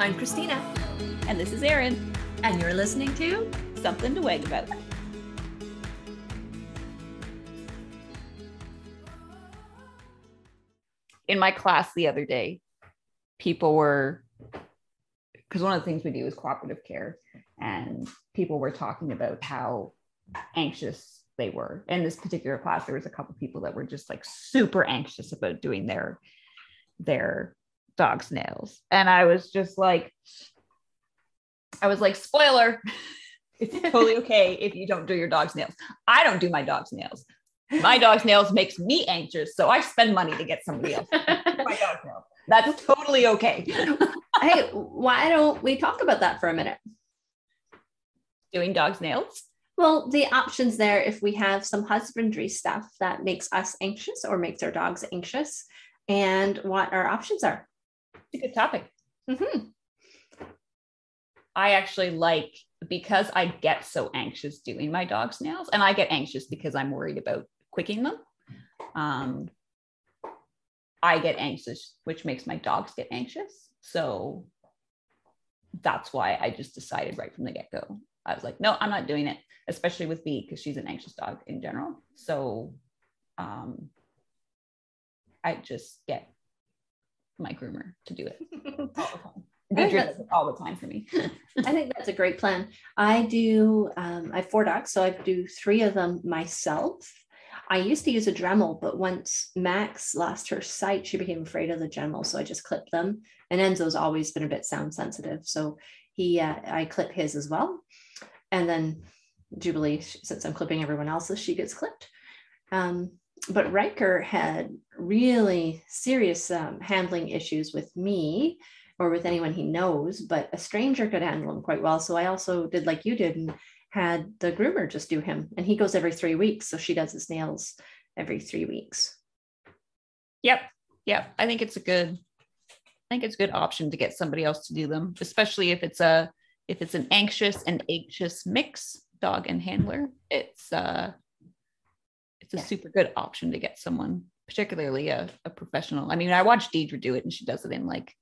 I'm Christina. And this is Erin. And you're listening to Something to Wag About. In my class the other day, people were, because one of the things we do is cooperative care, and people were talking about how anxious they were. In this particular class, there was a couple people that were just like super anxious about doing their their dog's nails. And I was just like, I was like, spoiler, it's totally okay if you don't do your dog's nails. I don't do my dog's nails. My dog's nails makes me anxious, so I spend money to get somebody else my dog's nails. That's totally okay. hey, why don't we talk about that for a minute? Doing dog's nails? Well, the options there, if we have some husbandry stuff that makes us anxious or makes our dogs anxious, and what our options are. It's a good topic. Mm-hmm. I actually like because I get so anxious doing my dog's nails, and I get anxious because I'm worried about quicking them. Um, I get anxious, which makes my dogs get anxious. So that's why I just decided right from the get go. I was like, no, I'm not doing it, especially with B because she's an anxious dog in general. So um, I just get my groomer to do it all the time. Deidre all the time for me. I think that's a great plan. I do, um, I have four dogs, so I do three of them myself. I used to use a Dremel, but once Max lost her sight, she became afraid of the Dremel. So I just clipped them. And Enzo's always been a bit sound sensitive. So he, uh, I clip his as well. And then Jubilee, since I'm clipping everyone else's, she gets clipped. Um, but Riker had really serious um, handling issues with me or with anyone he knows, but a stranger could handle him quite well. So I also did like you did and had the groomer just do him. And he goes every three weeks. So she does his nails every three weeks. Yep. Yep. I think it's a good, I think it's a good option to get somebody else to do them, especially if it's a, if it's an anxious and anxious mix dog and handler. It's, uh, it's a yeah. super good option to get someone, particularly a, a professional. I mean, I watched Deidre do it and she does it in like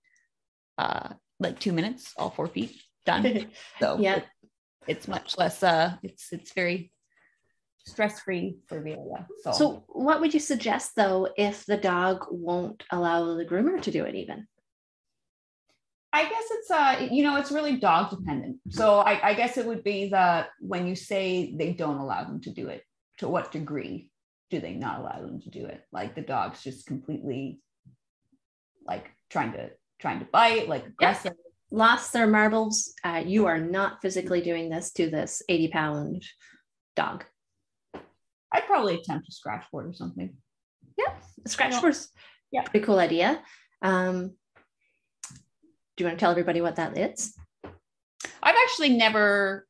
uh like two minutes, all four feet done. So yeah, it, it's much less uh it's it's very stress free for Viola. So. so what would you suggest though if the dog won't allow the groomer to do it even? I guess it's uh you know it's really dog dependent. So I, I guess it would be that when you say they don't allow them to do it, to what degree do they not allow them to do it? Like the dog's just completely like trying to trying to bite, like aggressive. Yep. Lost their marbles. Uh, you are not physically doing this to this 80 pound dog. I'd probably attempt a scratch board or something. Yeah, scratch board's yeah, pretty cool idea. Um, do you want to tell everybody what that is? I've actually never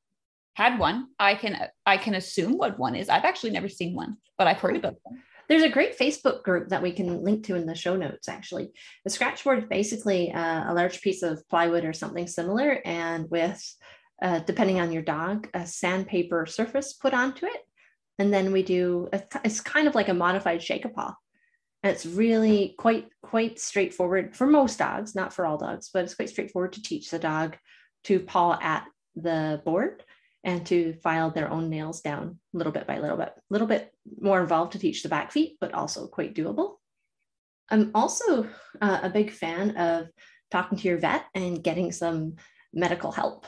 had one. I can I can assume what one is. I've actually never seen one, but I've heard about them. There's a great Facebook group that we can link to in the show notes. Actually, the scratchboard is basically uh, a large piece of plywood or something similar, and with uh, depending on your dog, a sandpaper surface put onto it, and then we do. A, it's kind of like a modified shake a paw, and it's really quite quite straightforward for most dogs, not for all dogs, but it's quite straightforward to teach the dog to paw at the board and to file their own nails down little bit by little bit, a little bit more involved to teach the back feet, but also quite doable. I'm also uh, a big fan of talking to your vet and getting some medical help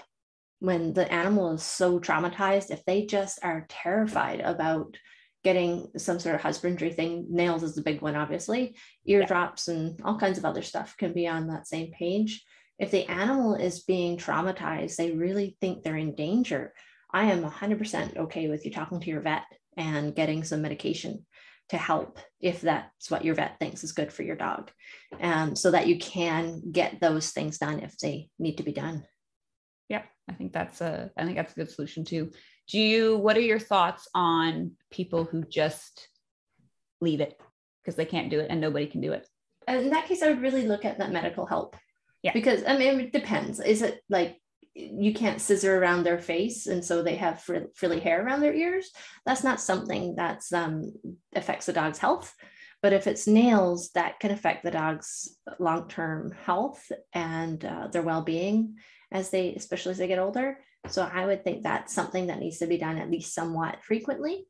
when the animal is so traumatized. If they just are terrified about getting some sort of husbandry thing, nails is the big one, obviously, eardrops yeah. and all kinds of other stuff can be on that same page. If the animal is being traumatized, they really think they're in danger. I am 100% okay with you talking to your vet and getting some medication to help if that's what your vet thinks is good for your dog. Um, so that you can get those things done if they need to be done. Yeah i think that's a i think that's a good solution too. Do you what are your thoughts on people who just leave it? Because they can't do it and nobody can do it. In that case i would really look at that medical help. Yeah. Because i mean it depends. Is it like you can't scissor around their face and so they have frilly hair around their ears that's not something that's um, affects the dog's health But if it's nails, that can affect the dog's long term health and uh, their well being as they, especially as they get older. So I would think that's something that needs to be done at least somewhat frequently.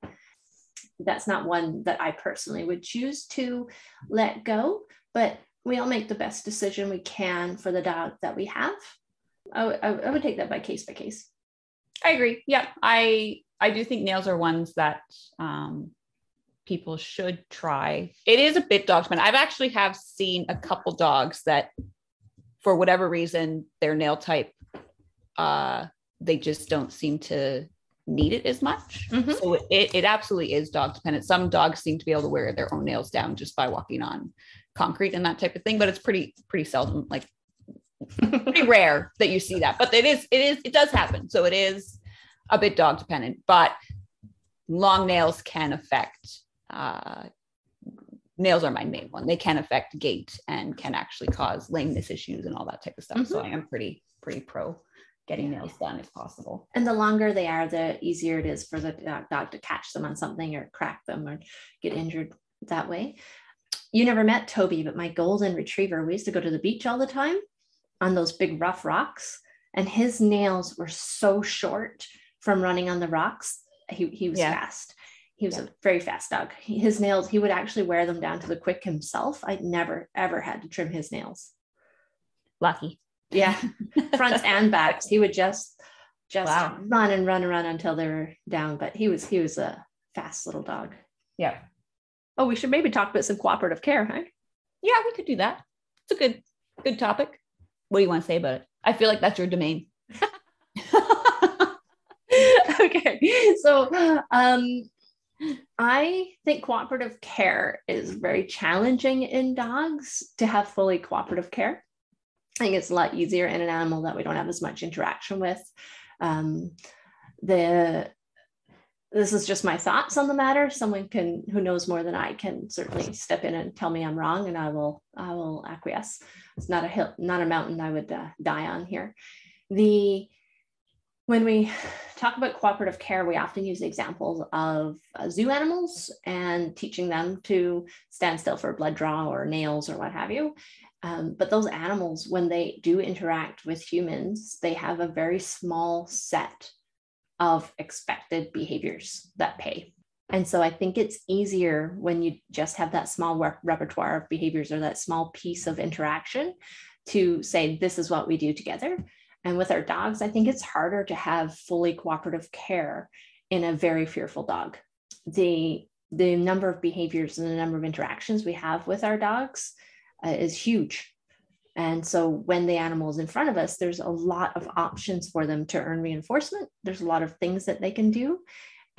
That's not one that I personally would choose to let go, but we all make the best decision we can for the dog that we have. I, I, I would take that by case by case. I agree. Yeah, I I do think nails are ones that um, people should try. It is a bit dog dependent. I've actually have seen a couple dogs that, for whatever reason, their nail type, uh, they just don't seem to need it as much. Mm-hmm. So it, it absolutely is dog dependent. Some dogs seem to be able to wear their own nails down just by walking on concrete and that type of thing, but it's pretty pretty seldom, like pretty rare that you see that. But it is it is it does happen. So it is a bit dog dependent, but long nails can affect uh, nails are my main one. They can affect gait and can actually cause lameness issues and all that type of stuff. Mm-hmm. So I am pretty pretty pro getting nails done if possible. And the longer they are, the easier it is for the dog to catch them on something or crack them or get injured that way. You never met Toby, but my golden retriever, we used to go to the beach all the time on those big rough rocks, and his nails were so short from running on the rocks. He, he was yeah. fast. He was yeah. a very fast dog. His nails, he would actually wear them down to the quick himself. I never, ever had to trim his nails. Lucky. Yeah. Fronts and backs. He would just, just wow. run and run and run until they were down. But he was, he was a fast little dog. Yeah. Oh, we should maybe talk about some cooperative care, huh? Yeah, we could do that. It's a good, good topic. What do you want to say about it? I feel like that's your domain. okay. So um I think cooperative care is very challenging in dogs to have fully cooperative care. I think it's a lot easier in an animal that we don't have as much interaction with. Um, the this is just my thoughts on the matter. Someone can who knows more than I can certainly step in and tell me I'm wrong, and I will I will acquiesce. It's not a hill, not a mountain I would uh, die on here. The when we talk about cooperative care, we often use examples of uh, zoo animals and teaching them to stand still for blood draw or nails or what have you. Um, but those animals, when they do interact with humans, they have a very small set of expected behaviors that pay. And so I think it's easier when you just have that small re- repertoire of behaviors or that small piece of interaction to say, this is what we do together and with our dogs, I think it's harder to have fully cooperative care in a very fearful dog. The the number of behaviors and the number of interactions we have with our dogs uh, is huge. And so when the animal is in front of us, there's a lot of options for them to earn reinforcement. There's a lot of things that they can do.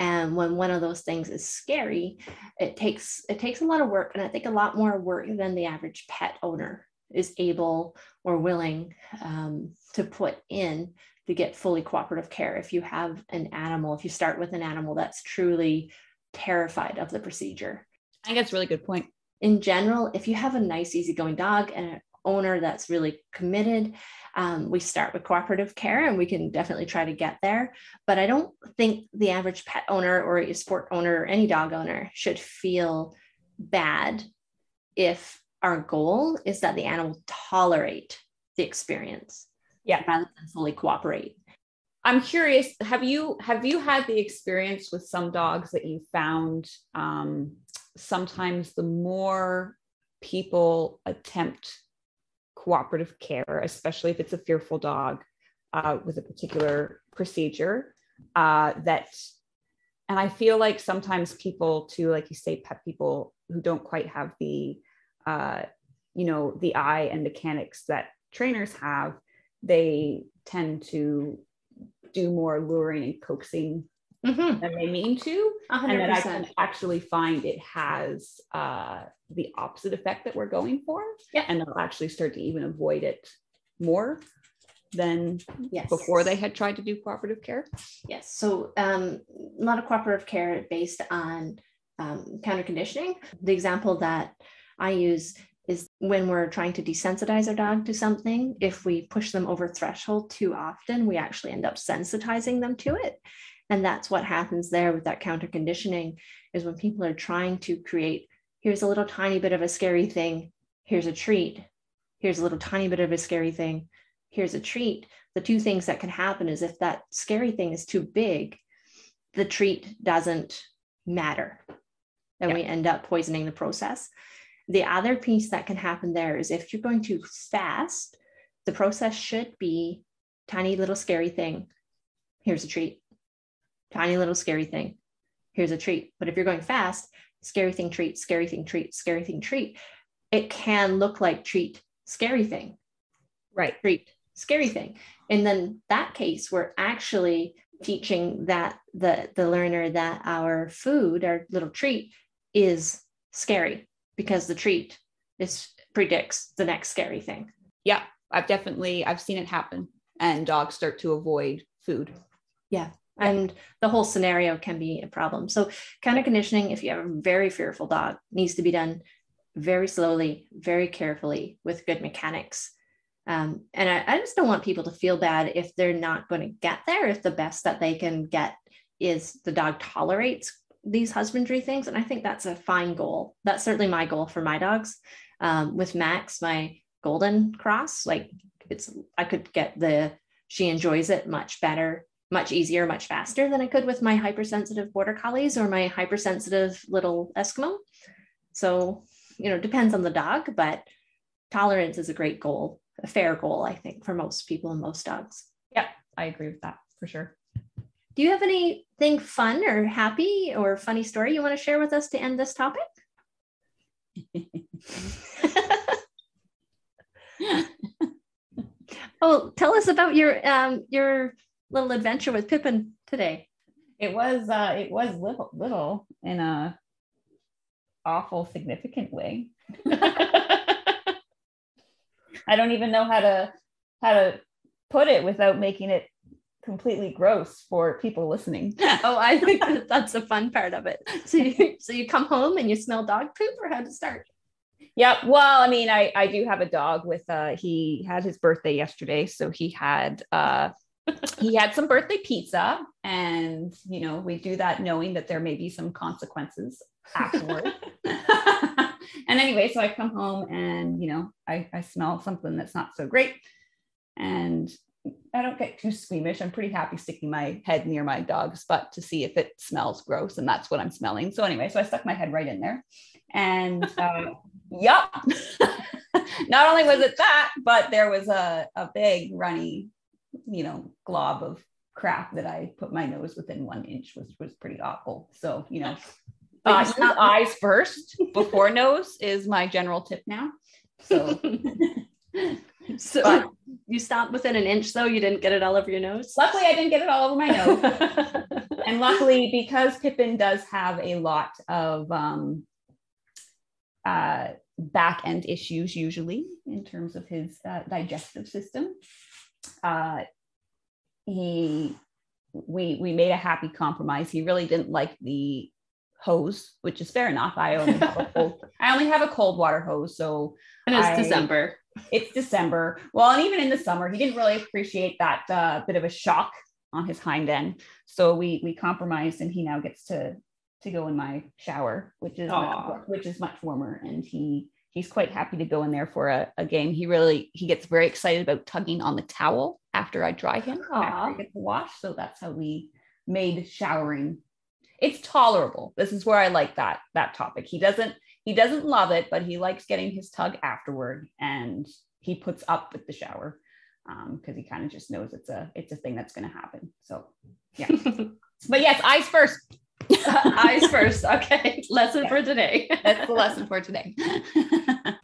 And when one of those things is scary, it takes it takes a lot of work, and I think a lot more work than the average pet owner is able or willing um, to put in to get fully cooperative care. If you have an animal, if you start with an animal that's truly terrified of the procedure. I think that's a really good point. In general, if you have a nice, easygoing dog and an owner that's really committed, um, we start with cooperative care and we can definitely try to get there. But I don't think the average pet owner or a sport owner or any dog owner should feel bad if our goal is that the animal tolerate the experience yeah rather than fully cooperate i'm curious have you have you had the experience with some dogs that you found um, sometimes the more people attempt cooperative care especially if it's a fearful dog uh, with a particular procedure uh, that and i feel like sometimes people too like you say pet people who don't quite have the uh, you know the eye and mechanics that trainers have they tend to do more luring and coaxing mm-hmm. than they mean to 100%. and that i can actually find it has uh, the opposite effect that we're going for yeah. and they'll actually start to even avoid it more than yes. before they had tried to do cooperative care yes so um, a lot of cooperative care based on um, counter conditioning the example that I use is when we're trying to desensitize our dog to something, if we push them over threshold too often, we actually end up sensitizing them to it. And that's what happens there with that counter conditioning is when people are trying to create here's a little tiny bit of a scary thing. Here's a treat. Here's a little tiny bit of a scary thing. Here's a treat. The two things that can happen is if that scary thing is too big, the treat doesn't matter. And yeah. we end up poisoning the process. The other piece that can happen there is if you're going too fast, the process should be tiny little scary thing. Here's a treat. Tiny little scary thing. Here's a treat. But if you're going fast, scary thing, treat, scary thing, treat, scary thing, treat, it can look like treat, scary thing. Right. Treat, scary thing. And then that case, we're actually teaching that the the learner that our food, our little treat, is scary because the treat is predicts the next scary thing. Yeah, I've definitely I've seen it happen, and dogs start to avoid food. Yeah, and the whole scenario can be a problem. So, counter conditioning, if you have a very fearful dog, needs to be done very slowly, very carefully with good mechanics. Um, and I, I just don't want people to feel bad if they're not going to get there, if the best that they can get is the dog tolerates these husbandry things. And I think that's a fine goal. That's certainly my goal for my dogs. Um, with Max, my golden cross, like it's, I could get the, she enjoys it much better, much easier, much faster than I could with my hypersensitive border collies or my hypersensitive little Eskimo. So, you know, depends on the dog, but tolerance is a great goal, a fair goal, I think, for most people and most dogs. Yeah, I agree with that for sure. Do you have anything fun or happy or funny story you want to share with us to end this topic? oh, tell us about your um, your little adventure with Pippin today. It was uh, it was little little in a awful significant way. I don't even know how to how to put it without making it completely gross for people listening. oh, I think that that's the fun part of it. So you, so you come home and you smell dog poop or how to start? Yeah, well, I mean, I I do have a dog with uh he had his birthday yesterday, so he had uh he had some birthday pizza and you know, we do that knowing that there may be some consequences afterward. and anyway, so I come home and you know, I I smell something that's not so great and I don't get too squeamish. I'm pretty happy sticking my head near my dog's butt to see if it smells gross, and that's what I'm smelling. So anyway, so I stuck my head right in there, and uh, yup. Not only was it that, but there was a a big runny, you know, glob of crap that I put my nose within one inch, which was pretty awful. So you know, uh, eyes first before nose is my general tip now. So. So but, you stopped within an inch, though. You didn't get it all over your nose. Luckily, I didn't get it all over my nose. and luckily, because Pippin does have a lot of um, uh, back end issues, usually in terms of his uh, digestive system, uh, he we we made a happy compromise. He really didn't like the hose, which is fair enough. I only have a cold, I only have a cold water hose, so and it's I, December it's December. Well, and even in the summer, he didn't really appreciate that uh, bit of a shock on his hind end. So we we compromised, and he now gets to to go in my shower, which is much, which is much warmer, and he he's quite happy to go in there for a, a game. He really he gets very excited about tugging on the towel after I dry him Aww. after I get the wash. So that's how we made showering. It's tolerable. This is where I like that that topic. He doesn't he doesn't love it, but he likes getting his tug afterward, and he puts up with the shower because um, he kind of just knows it's a it's a thing that's going to happen. So yeah, but yes, eyes first. eyes first. Okay, lesson yeah. for today. That's the lesson for today.